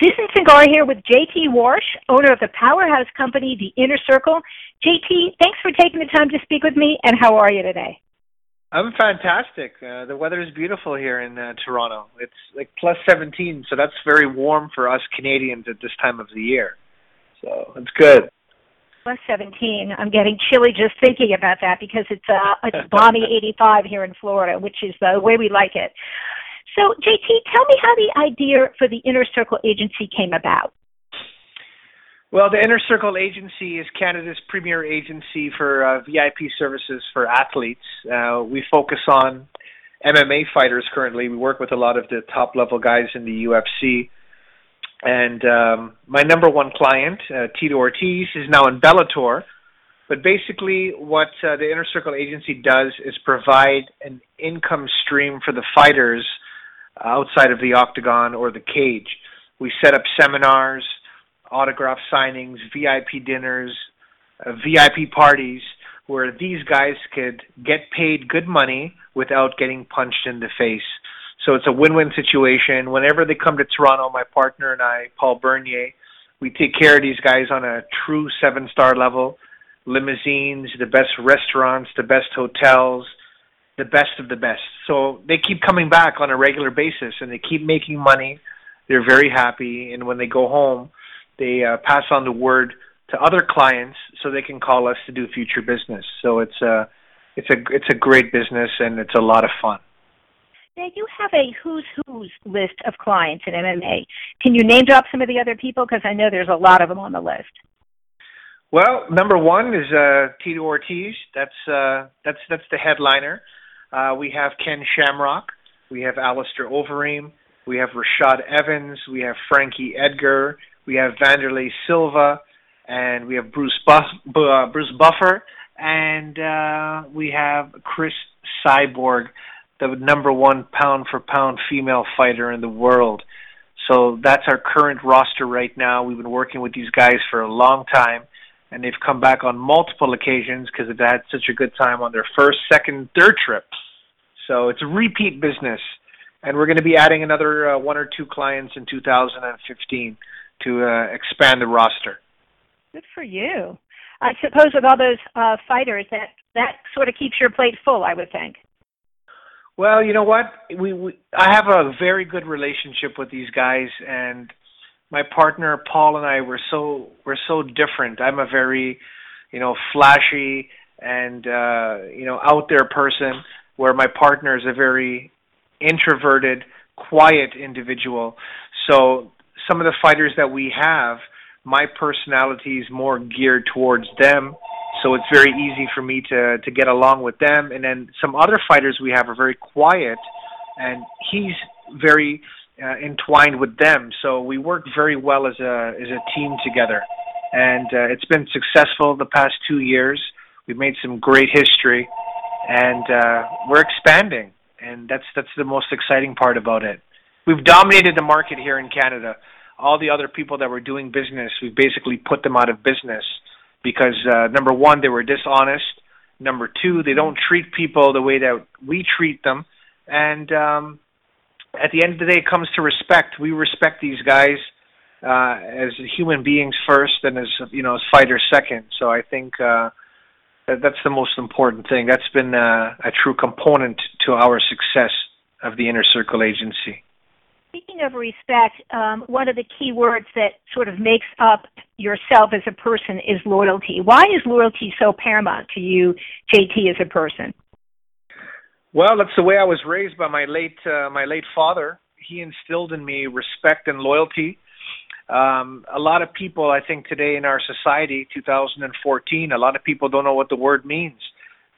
Susan Singar here with JT Warsh, owner of the powerhouse company, The Inner Circle. JT, thanks for taking the time to speak with me, and how are you today? I'm fantastic. Uh, the weather is beautiful here in uh, Toronto. It's like plus 17, so that's very warm for us Canadians at this time of the year. So it's good. Plus 17. I'm getting chilly just thinking about that because it's uh, it's balmy 85 here in Florida, which is the way we like it. So, JT, tell me how the idea for the Inner Circle Agency came about. Well, the Inner Circle Agency is Canada's premier agency for uh, VIP services for athletes. Uh, we focus on MMA fighters currently. We work with a lot of the top level guys in the UFC. And um, my number one client, uh, Tito Ortiz, is now in Bellator. But basically, what uh, the Inner Circle Agency does is provide an income stream for the fighters outside of the octagon or the cage. We set up seminars autograph signings, VIP dinners, uh, VIP parties where these guys could get paid good money without getting punched in the face. So it's a win-win situation. Whenever they come to Toronto, my partner and I, Paul Bernier, we take care of these guys on a true seven-star level. Limousines, the best restaurants, the best hotels, the best of the best. So they keep coming back on a regular basis and they keep making money. They're very happy, and when they go home, they uh, pass on the word to other clients so they can call us to do future business. So it's a it's a it's a great business and it's a lot of fun. Now you have a who's who's list of clients in MMA. Can you name drop some of the other people because I know there's a lot of them on the list. Well, number one is uh, Tito Ortiz. That's uh, that's that's the headliner. Uh, we have Ken Shamrock. We have Alistair Overeem. We have Rashad Evans. We have Frankie Edgar we have Vanderlei Silva, and we have Bruce Buff, uh, Bruce Buffer, and uh, we have Cris Cyborg, the number one pound for pound female fighter in the world. So that's our current roster right now. We've been working with these guys for a long time, and they've come back on multiple occasions because they've had such a good time on their first, second, third trip. So it's a repeat business, and we're going to be adding another uh, one or two clients in 2015 to uh, expand the roster. Good for you. I suppose with all those uh, fighters, that that sort of keeps your plate full. I would think. Well, you know what? We, we I have a very good relationship with these guys, and my partner Paul and I were so we're so different. I'm a very, you know, flashy and uh, you know out there person, where my partner is a very introverted, quiet individual. So some of the fighters that we have, my personality is more geared towards them, so it's very easy for me to to get along with them. And then some other fighters we have are very quiet, and he's very uh, entwined with them. So we work very well as a as a team together, and uh, it's been successful the past two years. We've made some great history, and uh, we're expanding, and that's that's the most exciting part about it. We've dominated the market here in Canada all the other people that were doing business, we basically put them out of business because uh, number one, they were dishonest. Number two, they don't treat people the way that we treat them, and um, at the end of the day, it comes to respect. We respect these guys uh, as human beings first, and as you know, as fighters second. So I think uh, that that's the most important thing. That's been uh, a true component to our success of the Inner Circle Agency. Speaking of respect, um, one of the key words that sort of makes up yourself as a person is loyalty. Why is loyalty so paramount to you, JT, as a person? Well, that's the way I was raised by my late uh, my late father. He instilled in me respect and loyalty. Um, a lot of people, I think, today in our society, 2014, a lot of people don't know what the word means.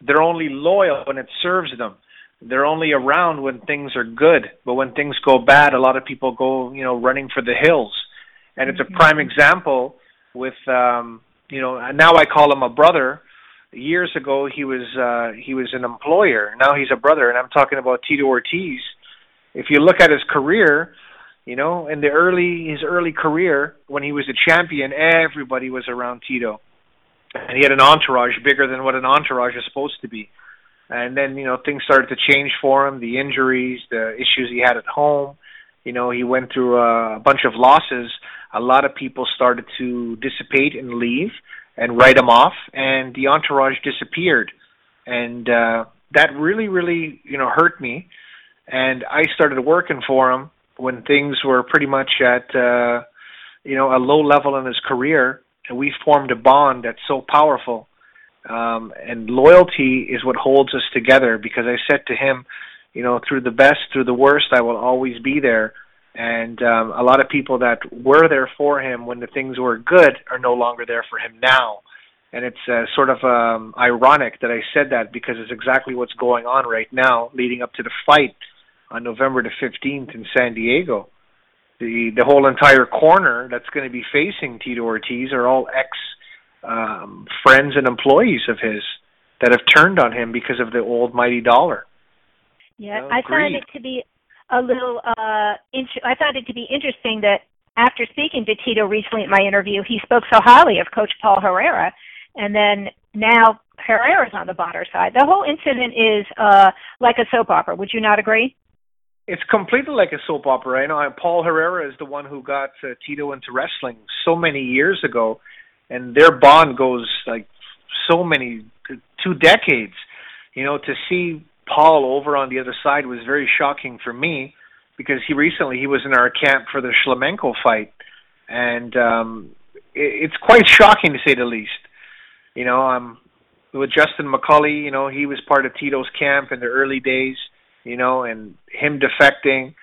They're only loyal when it serves them they're only around when things are good, but when things go bad, a lot of people go, you know, running for the hills. And it's a mm-hmm. prime example with um, you know, now I call him a brother. Years ago he was uh he was an employer. Now he's a brother and I'm talking about Tito Ortiz. If you look at his career, you know, in the early his early career when he was a champion, everybody was around Tito. And he had an entourage bigger than what an entourage is supposed to be and then you know things started to change for him the injuries the issues he had at home you know, he went through a bunch of losses. A lot of people started to dissipate and leave and write him off, and the entourage disappeared, and uh, that really, really, you know, hurt me. And I started working for him when things were pretty much at, uh, you know, a low level in his career, and we formed a bond that's so powerful. Um, and loyalty is what holds us together because I said to him, you know, through the best, through the worst, I will always be there. And um, a lot of people that were there for him when the things were good are no longer there for him now. And it's uh, sort of um, ironic that I said that because it's exactly what's going on right now, leading up to the fight on November the 15th in San Diego. The the whole entire corner that's going to be facing Tito Ortiz are all ex um, friends and employees of his that have turned on him because of the old mighty dollar. Yeah, I find it to be a little. uh int- I found it to be interesting that after speaking to Tito recently at my interview, he spoke so highly of Coach Paul Herrera, and then now Herrera's on the Bonnar side. The whole incident is uh like a soap opera. Would you not agree? It's completely like a soap opera. I know Paul Herrera is the one who got uh, Tito into wrestling so many years ago, and their bond goes like so many two decades. You know, to see Paul over on the other side was very shocking for me because he recently he was in our camp for the Shlemenko fight, and um, it, it's quite shocking to say the least. You know, um, with Justin McCully, you know, he was part of Tito's camp in the early days. You know, and him defecting.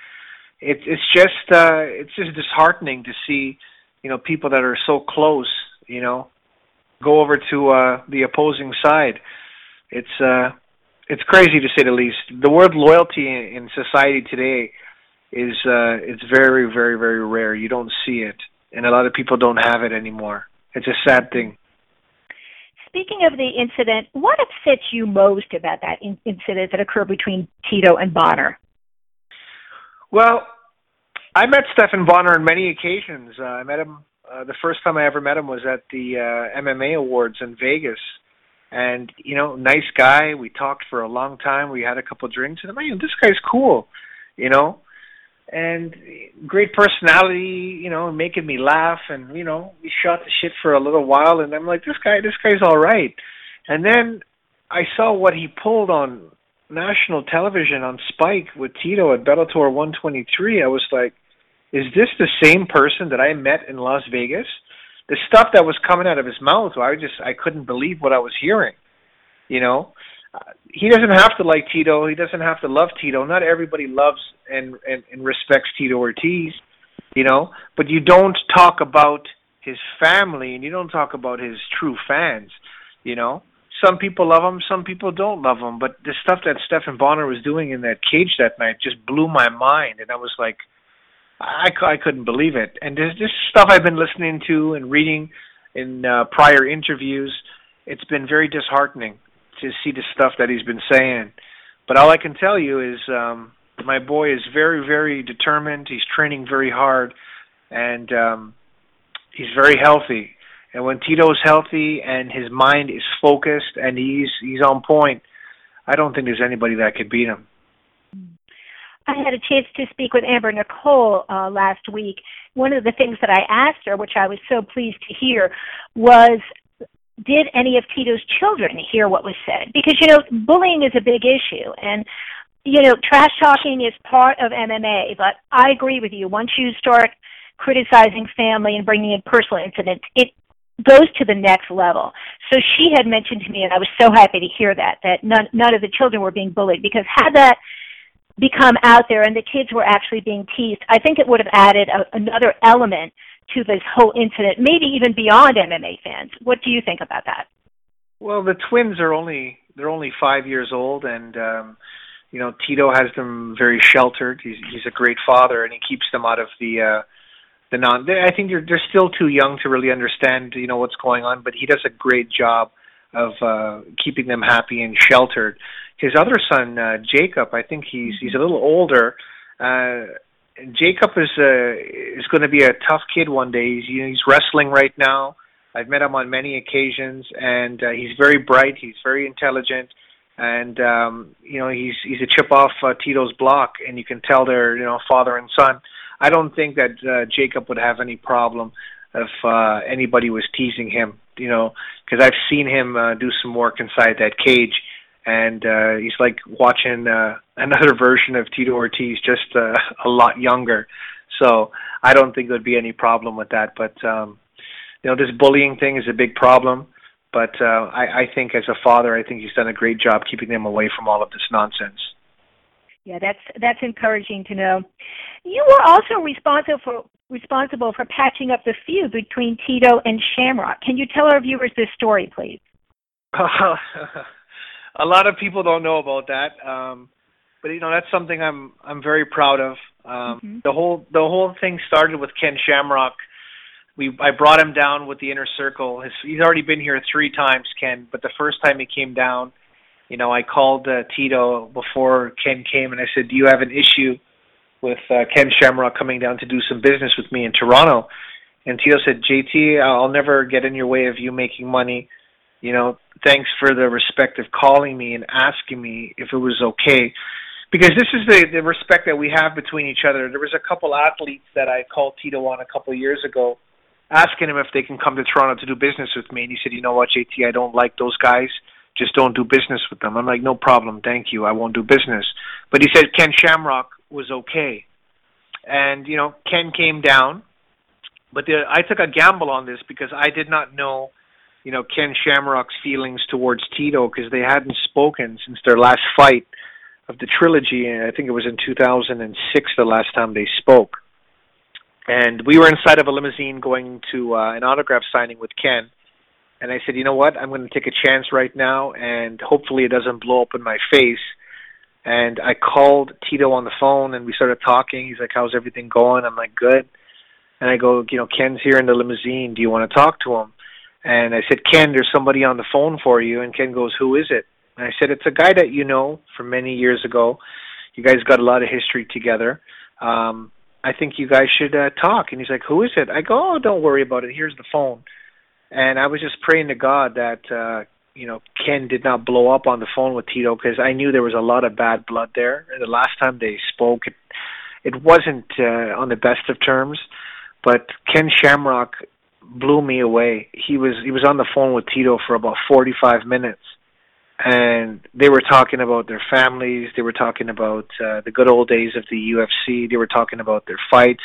It's it's just uh, it's just disheartening to see, you know, people that are so close. You know, go over to uh, the opposing side. It's uh, it's crazy to say the least. The word loyalty in, in society today is uh, it's very, very, very rare. You don't see it, and a lot of people don't have it anymore. It's a sad thing. Speaking of the incident, what upsets you most about that in- incident that occurred between Tito and Bonnar? Well, I met Stephan Bonnar on many occasions. Uh, I met him. Uh, the first time I ever met him was at the uh, MMA Awards in Vegas and you know, nice guy. We talked for a long time. We had a couple drinks, and like, this guy's cool, you know, and great personality. You know, making me laugh, and you know, we shot the shit for a little while, and I'm like, this guy, this guy's all right. And then I saw what he pulled on national television on Spike with Tito at Bellator 123. I was like, is this the same person that I met in Las Vegas? The stuff that was coming out of his mouth, I just I couldn't believe what I was hearing. You know, he doesn't have to like Tito. He doesn't have to love Tito. Not everybody loves and and, and respects Tito Ortiz. You know, but you don't talk about his family and you don't talk about his true fans. You know, some people love him, some people don't love him. But the stuff that Stephan Bonnar was doing in that cage that night just blew my mind, and I was like I, I couldn't believe it. And there's this stuff I've been listening to and reading in uh, prior interviews. It's been very disheartening to see the stuff that he's been saying. But all I can tell you is um, my boy is very, very determined. He's training very hard, and um, he's very healthy. And when Tito's healthy and his mind is focused and he's he's on point, I don't think there's anybody that could beat him. I had a chance to speak with Amber Nichole uh, last week. One of the things that I asked her, which I was so pleased to hear, was did any of Tito's children hear what was said? Because, you know, bullying is a big issue. And, you know, trash talking is part of MMA. But I agree with you. Once you start criticizing family and bringing in personal incidents, it goes to the next level. So she had mentioned to me, and I was so happy to hear that, that none, none of the children were being bullied. Because had that become out there and the kids were actually being teased, I think it would have added a, another element to this whole incident, maybe even beyond MMA fans. What do you think about that? Well, the twins are only they're only five years old, and um, you know Tito has them very sheltered. He's he's a great father, and he keeps them out of the uh, the non. They, I think they're they're still too young to really understand you know what's going on, but he does a great job of uh, keeping them happy and sheltered his other son uh, Jacob, I think he's he's a little older. Uh, Jacob is uh, is going to be a tough kid one day. He's you know, he's wrestling right now. I've met him on many occasions, and uh, he's very bright. He's very intelligent. and um, you know he's he's a chip off uh, Tito's block, and you can tell they're you know father and son. I don't think that uh, Jacob would have any problem if uh, anybody was teasing him, you know, because I've seen him uh, do some work inside that cage, and uh, he's like watching uh, another version of Tito Ortiz, just uh, a lot younger. So I don't think there'd be any problem with that. But um, you know, this bullying thing is a big problem. But uh, I, I think as a father, I think he's done a great job keeping them away from all of this nonsense. Yeah, that's that's encouraging to know. You were also responsible for responsible for patching up the feud between Tito and Shamrock. Can you tell our viewers this story, please? a lot of people don't know about that, um, but you know that's something I'm I'm very proud of. Um, mm-hmm. The whole the whole thing started with Ken Shamrock we I brought him down with the inner circle. His, he's already been here three times, Ken. But the first time he came down, you know, I called uh, Tito before Ken came, and I said, "Do you have an issue with uh, Ken Shamrock coming down to do some business with me in Toronto?" And Tito said, "JT, I'll never get in your way of you making money. You know, thanks for the respect of calling me and asking me if it was okay." Because this is the, the respect that we have between each other. There was a couple athletes that I called Tito on a couple of years ago asking him if they can come to Toronto to do business with me, and he said, "You know what, JT, I don't like those guys. Just don't do business with them." I'm like, "No problem, thank you. I won't do business." But he said Ken Shamrock was okay, and you know, Ken came down, but the, I took a gamble on this because I did not know, you know, Ken Shamrock's feelings towards Tito because they hadn't spoken since their last fight of the trilogy. And I think it was in 2006 the last time they spoke and we were inside of a limousine going to uh, an autograph signing with Ken. And I said, you know what? I'm going to take a chance right now, and hopefully it doesn't blow up in my face. And I called Tito on the phone, and we started talking. He's like, "How's everything going?" I'm like, "Good." And I go, "You know, Ken's here in the limousine. Do you want to talk to him?" And I said, "Ken, there's somebody on the phone for you." And Ken goes, "Who is it?" And I said, "It's a guy that you know from many years ago. You guys got a lot of history together." Um, I think you guys should uh, talk. And he's like, who is it? I go, oh, don't worry about it. Here's the phone. And I was just praying to God that, uh, you know, Ken did not blow up on the phone with Tito because I knew there was a lot of bad blood there. And the last time they spoke, it, it wasn't uh, on the best of terms. But Ken Shamrock blew me away. He was he was on the phone with Tito for about 45 minutes and they were talking about their families. They were talking about uh, the good old days of the UFC. They were talking about their fights.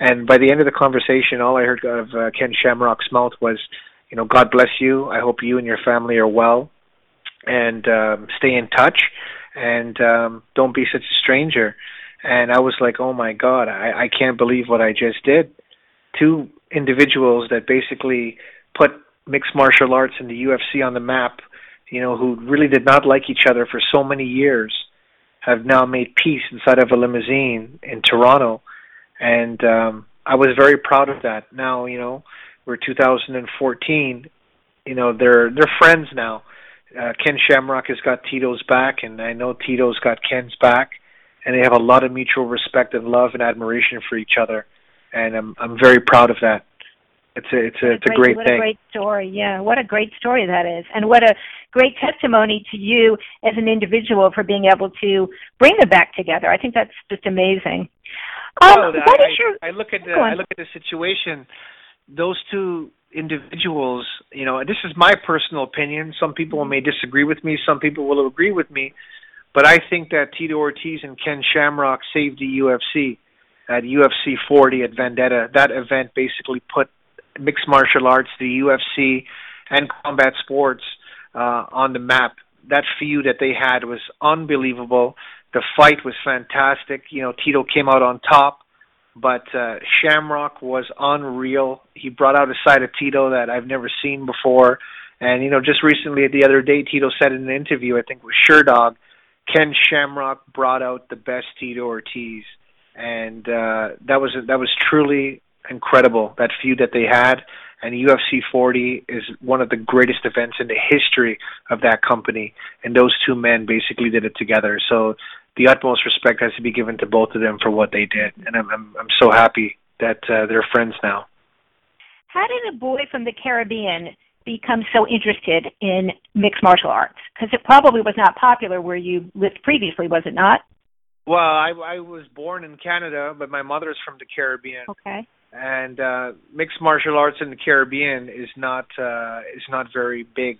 And by the end of the conversation, all I heard of uh, Ken Shamrock's mouth was, you know, God bless you. I hope you and your family are well, and um, stay in touch, and um, don't be such a stranger. And I was like, oh my God, I, I can't believe what I just did. Two individuals that basically put mixed martial arts and the UFC on the map you know, who really did not like each other for so many years, have now made peace inside of a limousine in Toronto, and um, I was very proud of that. Now, you know, we're 2014. You know, they're they're friends now. Uh, Ken Shamrock has got Tito's back, and I know Tito's got Ken's back, and they have a lot of mutual respect and love and admiration for each other, and I'm I'm very proud of that. It's a it's a, it's a great, what thing. What a great story! Yeah, what a great story that is, and what a great testimony to you as an individual for being able to bring them back together. I think that's just amazing. Um, well, what I, is your, I look at the I look at the situation. Those two individuals, you know, this is my personal opinion. Some people may disagree with me. Some people will agree with me. But I think that Tito Ortiz and Ken Shamrock saved the UFC at UFC 40 at Vendetta. That event basically put mixed martial arts, the UFC, and combat sports uh, on the map. That feud that they had was unbelievable. The fight was fantastic. You know, Tito came out on top, but uh, Shamrock was unreal. He brought out a side of Tito that I've never seen before. And you know, just recently, the other day, Tito said in an interview, I think with Sherdog, Ken Shamrock brought out the best Tito Ortiz, and uh, that was that was truly incredible that feud that they had and UFC 40 is one of the greatest events in the history of that company. And those two men basically did it together. So the utmost respect has to be given to both of them for what they did, and I'm I'm, I'm so happy that uh, they're friends now. How did a boy from the Caribbean become so interested in mixed martial arts? Because it probably was not popular where you lived previously, was it not? Well, I, I was born in Canada, but my mother's from the Caribbean. Okay. And uh, mixed martial arts in the Caribbean is not uh, is not very big.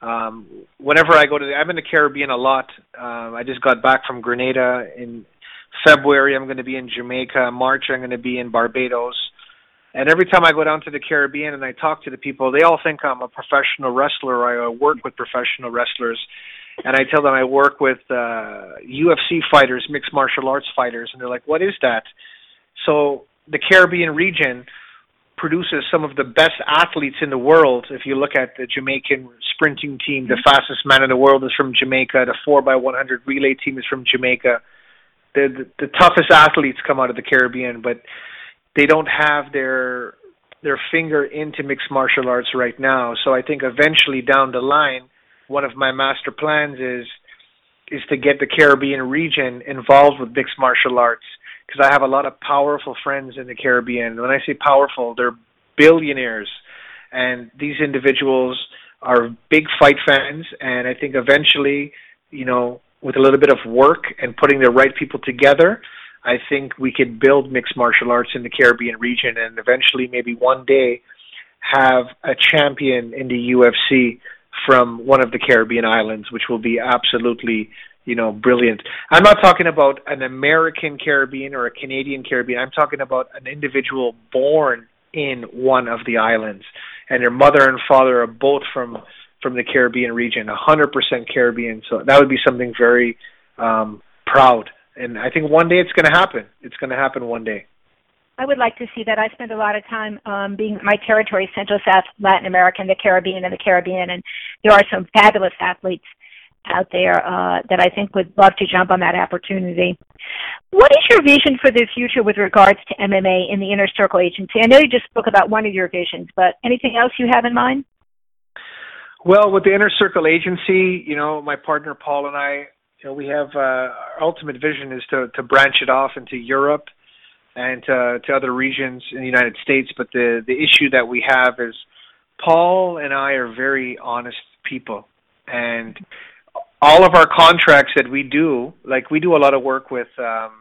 Um, whenever I go to, the, I'm in the Caribbean a lot. Um, I just got back from Grenada in February. I'm going to be in Jamaica. March, I'm going to be in Barbados. And every time I go down to the Caribbean and I talk to the people, they all think I'm a professional wrestler I work with professional wrestlers. And I tell them I work with uh, UFC fighters, mixed martial arts fighters, and they're like, "What is that?" So the Caribbean region produces some of the best athletes in the world. If you look at the Jamaican sprinting team, the fastest man in the world is from Jamaica. The four by one hundred relay team is from Jamaica. The, the the toughest athletes come out of the Caribbean, but they don't have their their finger into mixed martial arts right now. So I think eventually down the line, one of my master plans is is to get the Caribbean region involved with mixed martial arts because I have a lot of powerful friends in the Caribbean. When I say powerful, they're billionaires, and these individuals are big fight fans. And I think eventually, you know, with a little bit of work and putting the right people together, I think we could build mixed martial arts in the Caribbean region and eventually maybe one day have a champion in the UFC from one of the Caribbean islands, which will be absolutely, you know, brilliant. I'm not talking about an American Caribbean or a Canadian Caribbean. I'm talking about an individual born in one of the islands, and their mother and father are both from from the Caribbean region, 100% Caribbean. So that would be something very um, proud and I think one day it's going to happen. It's going to happen one day. I would like to see that. I spend a lot of time um, being my territory, Central South, Latin America, and the Caribbean, and the Caribbean, and there are some fabulous athletes out there uh, that I think would love to jump on that opportunity. What is your vision for the future with regards to MMA in the Inner Circle Agency? I know you just spoke about one of your visions, but anything else you have in mind? Well, with the Inner Circle Agency, you know, my partner Paul and I you know, we have uh, our ultimate vision is to to branch it off into Europe and to, to other regions in the United States. But the the issue that we have is Paul and I are very honest people, and all of our contracts that we do, like we do a lot of work with um,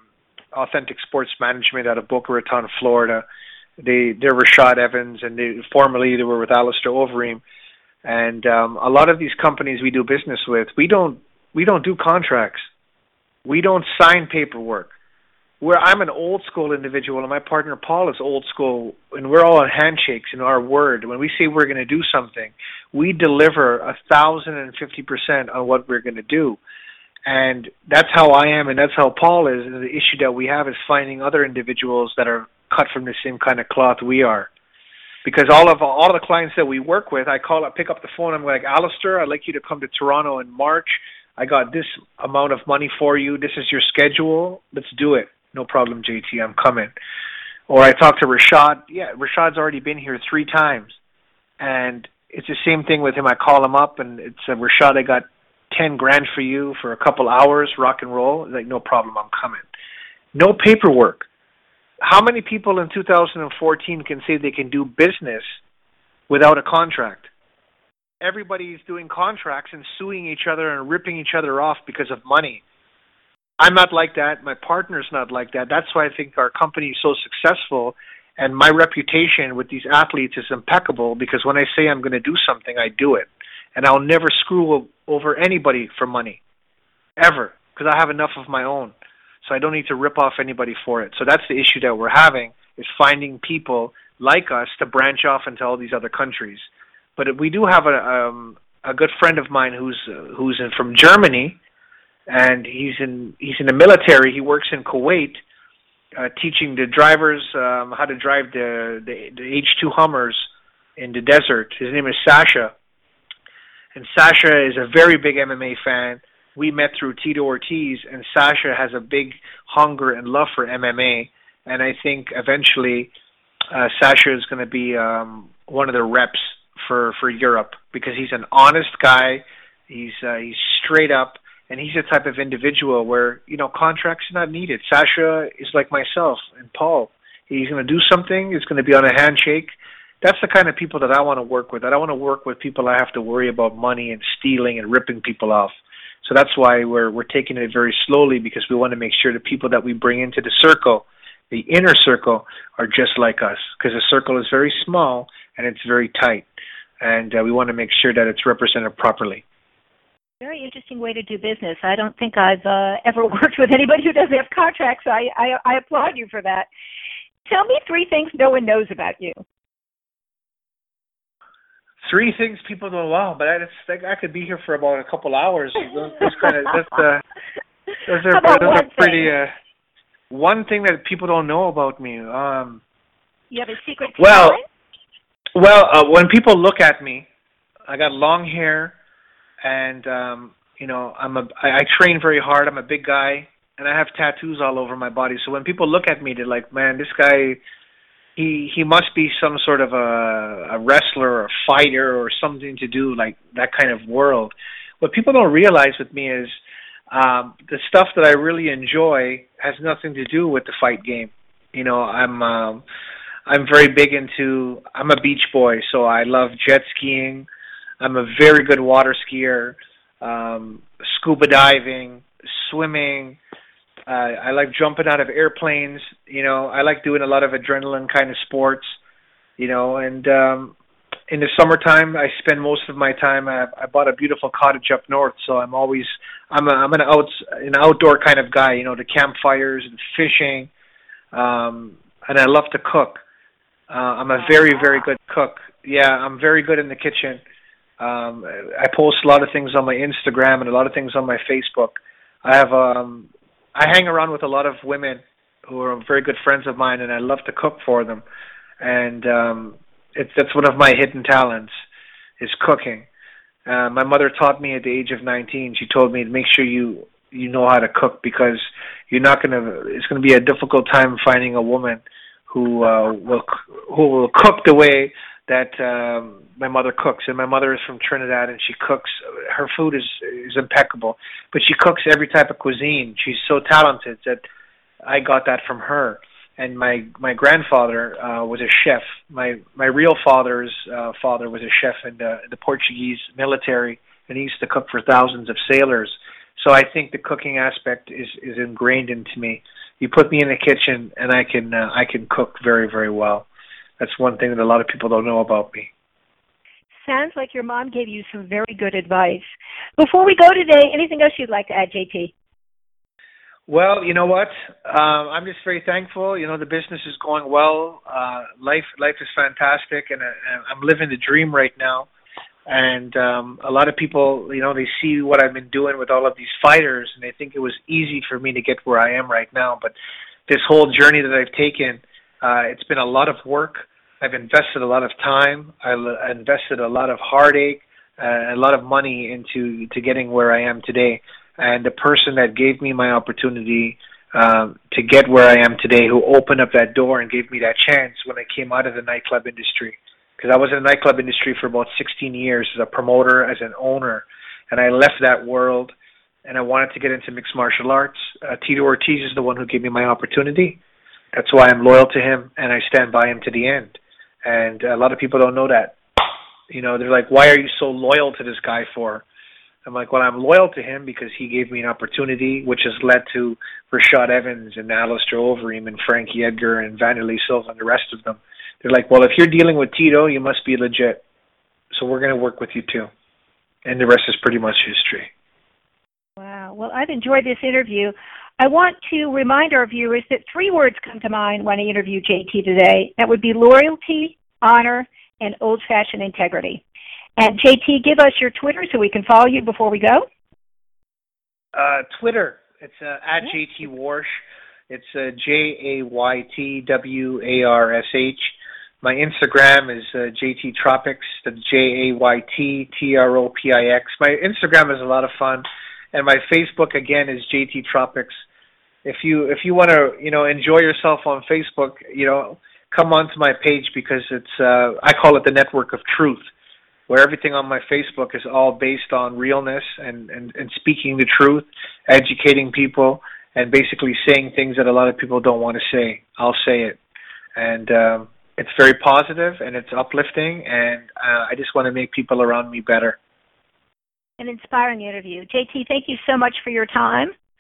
Authentic Sports Management out of Boca Raton, Florida. They they're Rashad Evans, and they formerly they were with Alistair Overeem. And um, a lot of these companies we do business with, we don't we don't do contracts. We don't sign paperwork. Where I'm an old school individual and my partner Paul is old school and we're all on handshakes in our word. When we say we're going to do something, we deliver a thousand and fifty percent on what we're going to do. And that's how I am and that's how Paul is. And the issue that we have is finding other individuals that are cut from the same kind of cloth we are because all of all the clients that we work with, I call up, pick up the phone. I'm like, Alistair, I'd like you to come to Toronto in March. I got this amount of money for you. This is your schedule. Let's do it. No problem, JT. I'm coming. Or I talked to Rashad. Yeah, Rashad's already been here three times, and it's the same thing with him. I call him up, and it's uh, Rashad. I got ten grand for you for a couple hours, rock and roll. Like, no problem. I'm coming. No paperwork. How many people in 2014 can say they can do business without a contract? everybody's doing contracts and suing each other and ripping each other off because of money. I'm not like that. My partner's not like that. That's why I think our company is so successful and my reputation with these athletes is impeccable because when I say I'm going to do something, I do it. And I'll never screw over anybody for money. Ever. Because I have enough of my own. So I don't need to rip off anybody for it. So that's the issue that we're having is finding people like us to branch off into all these other countries. But we do have a um, a good friend of mine who's uh, who's in, from Germany, and he's in he's in the military. He works in Kuwait, uh, teaching the drivers um, how to drive the the, the H2 Hummers in the desert. His name is Sasha, and Sasha is a very big MMA fan. We met through Tito Ortiz, and Sasha has a big hunger and love for MMA. And I think eventually, uh, Sasha is going to be um, one of the reps for for Europe because he's an honest guy. He's uh, he's straight up, and he's the type of individual where you know contracts are not needed. Sasha is like myself and Paul. He's going to do something. It's going to be on a handshake. that's the kind of people that I want to work with. I don't want to work with people I have to worry about money and stealing and ripping people off. So that's why we're we're taking it very slowly because we want to make sure the people that we bring into the circle, the inner circle, are just like us. Because the circle is very small and it's very tight, and uh, we want to make sure that it's represented properly. Very interesting way to do business. I don't think I've uh, ever worked with anybody who doesn't have contracts. I, I I applaud you for that. Tell me three things no one knows about you. Three things people don't know. But I, just, I could be here for about a couple hours. That's kind of that's uh, those are, those one are pretty. thing? Uh, one thing that people don't know about me. Um, You have a secret Well, talent? Well, uh, when people look at me, I got long hair, and um, you know, I'm a I, I train very hard. I'm a big guy, and I have tattoos all over my body. So when people look at me, they're like, "Man, this guy, he he must be some sort of a a wrestler or a fighter or something to do like that kind of world." What people don't realize with me is um, the stuff that I really enjoy has nothing to do with the fight game. You know, I'm. Um, I'm very big into I'm a beach boy, so I love jet skiing. I'm a very good water skier, um scuba diving, swimming. Uh I like jumping out of airplanes, you know, I like doing a lot of adrenaline kind of sports, you know, and um in the summertime I spend most of my time I, I bought a beautiful cottage up north, so I'm always I'm a I'm an out an outdoor kind of guy, you know, the campfires and fishing. Um and I love to cook. Uh, I'm a very, very good cook. Yeah, I'm very good in the kitchen. Um, I post a lot of things on my Instagram and a lot of things on my Facebook. I have um, I hang around with a lot of women who are very good friends of mine, and I love to cook for them. And um, it's that's one of my hidden talents is cooking. Uh, my mother taught me at the age of 19. She told me to make sure you you know how to cook because you're not gonna. It's gonna be a difficult time finding a woman who uh, will who will cook the way that um, my mother cooks. And my mother is from Trinidad, and she cooks. Her food is is impeccable, but she cooks every type of cuisine. She's so talented that I got that from her. And my my grandfather uh, was a chef. My my real father's uh, father was a chef in the, in the Portuguese military, and he used to cook for thousands of sailors. So I think the cooking aspect is is ingrained into me you put me in the kitchen and I can uh, I can cook very very well. That's one thing that a lot of people don't know about me. Sounds like your mom gave you some very good advice. Before we go today, anything else you'd like to add, JT? Well, you know what? Um, I'm just very thankful. You know, the business is going well. Uh, life life is fantastic, and uh, I'm living the dream right now. And um, a lot of people, you know, they see what I've been doing with all of these fighters, and they think it was easy for me to get where I am right now. But this whole journey that I've taken, uh, it's been a lot of work. I've invested a lot of time. I invested a lot of heartache, uh, a lot of money into to getting where I am today. And the person that gave me my opportunity um, to get where I am today, who opened up that door and gave me that chance when I came out of the nightclub industry, because I was in the nightclub industry for about 16 years as a promoter, as an owner, and I left that world and I wanted to get into mixed martial arts. Uh, Tito Ortiz is the one who gave me my opportunity. That's why I'm loyal to him and I stand by him to the end. And a lot of people don't know that. You know, they're like, "Why are you so loyal to this guy for?" I'm like, "Well, I'm loyal to him because he gave me an opportunity, which has led to Rashad Evans and Alistair Overeem and Frankie Edgar and Vanderlei Silva and the rest of them." They're like, "Well, if you're dealing with Tito, you must be legit. So we're going to work with you too." And the rest is pretty much history. Wow. Well, I've enjoyed this interview. I want to remind our viewers that three words come to mind when I interview JT today. That would be loyalty, honor, and old fashioned integrity. And JT, give us your Twitter so we can follow you before we go. Uh, Twitter, it's uh, at JT Warsh. It's uh, J A Y T W A R S H. My Instagram is uh, JT Tropics. That's J A Y T T R O P I X. My Instagram is a lot of fun, and my Facebook again is JT Tropics. If you if you want to you know enjoy yourself on Facebook, you know come onto my page because it's uh, I call it the network of truth, where everything on my Facebook is all based on realness and and, and speaking the truth, educating people, and basically saying things that a lot of people don't want to say. I'll say it, and um, it's very positive and it's uplifting, and uh, I just want to make people around me better. An inspiring interview. JT, thank you so much for your time.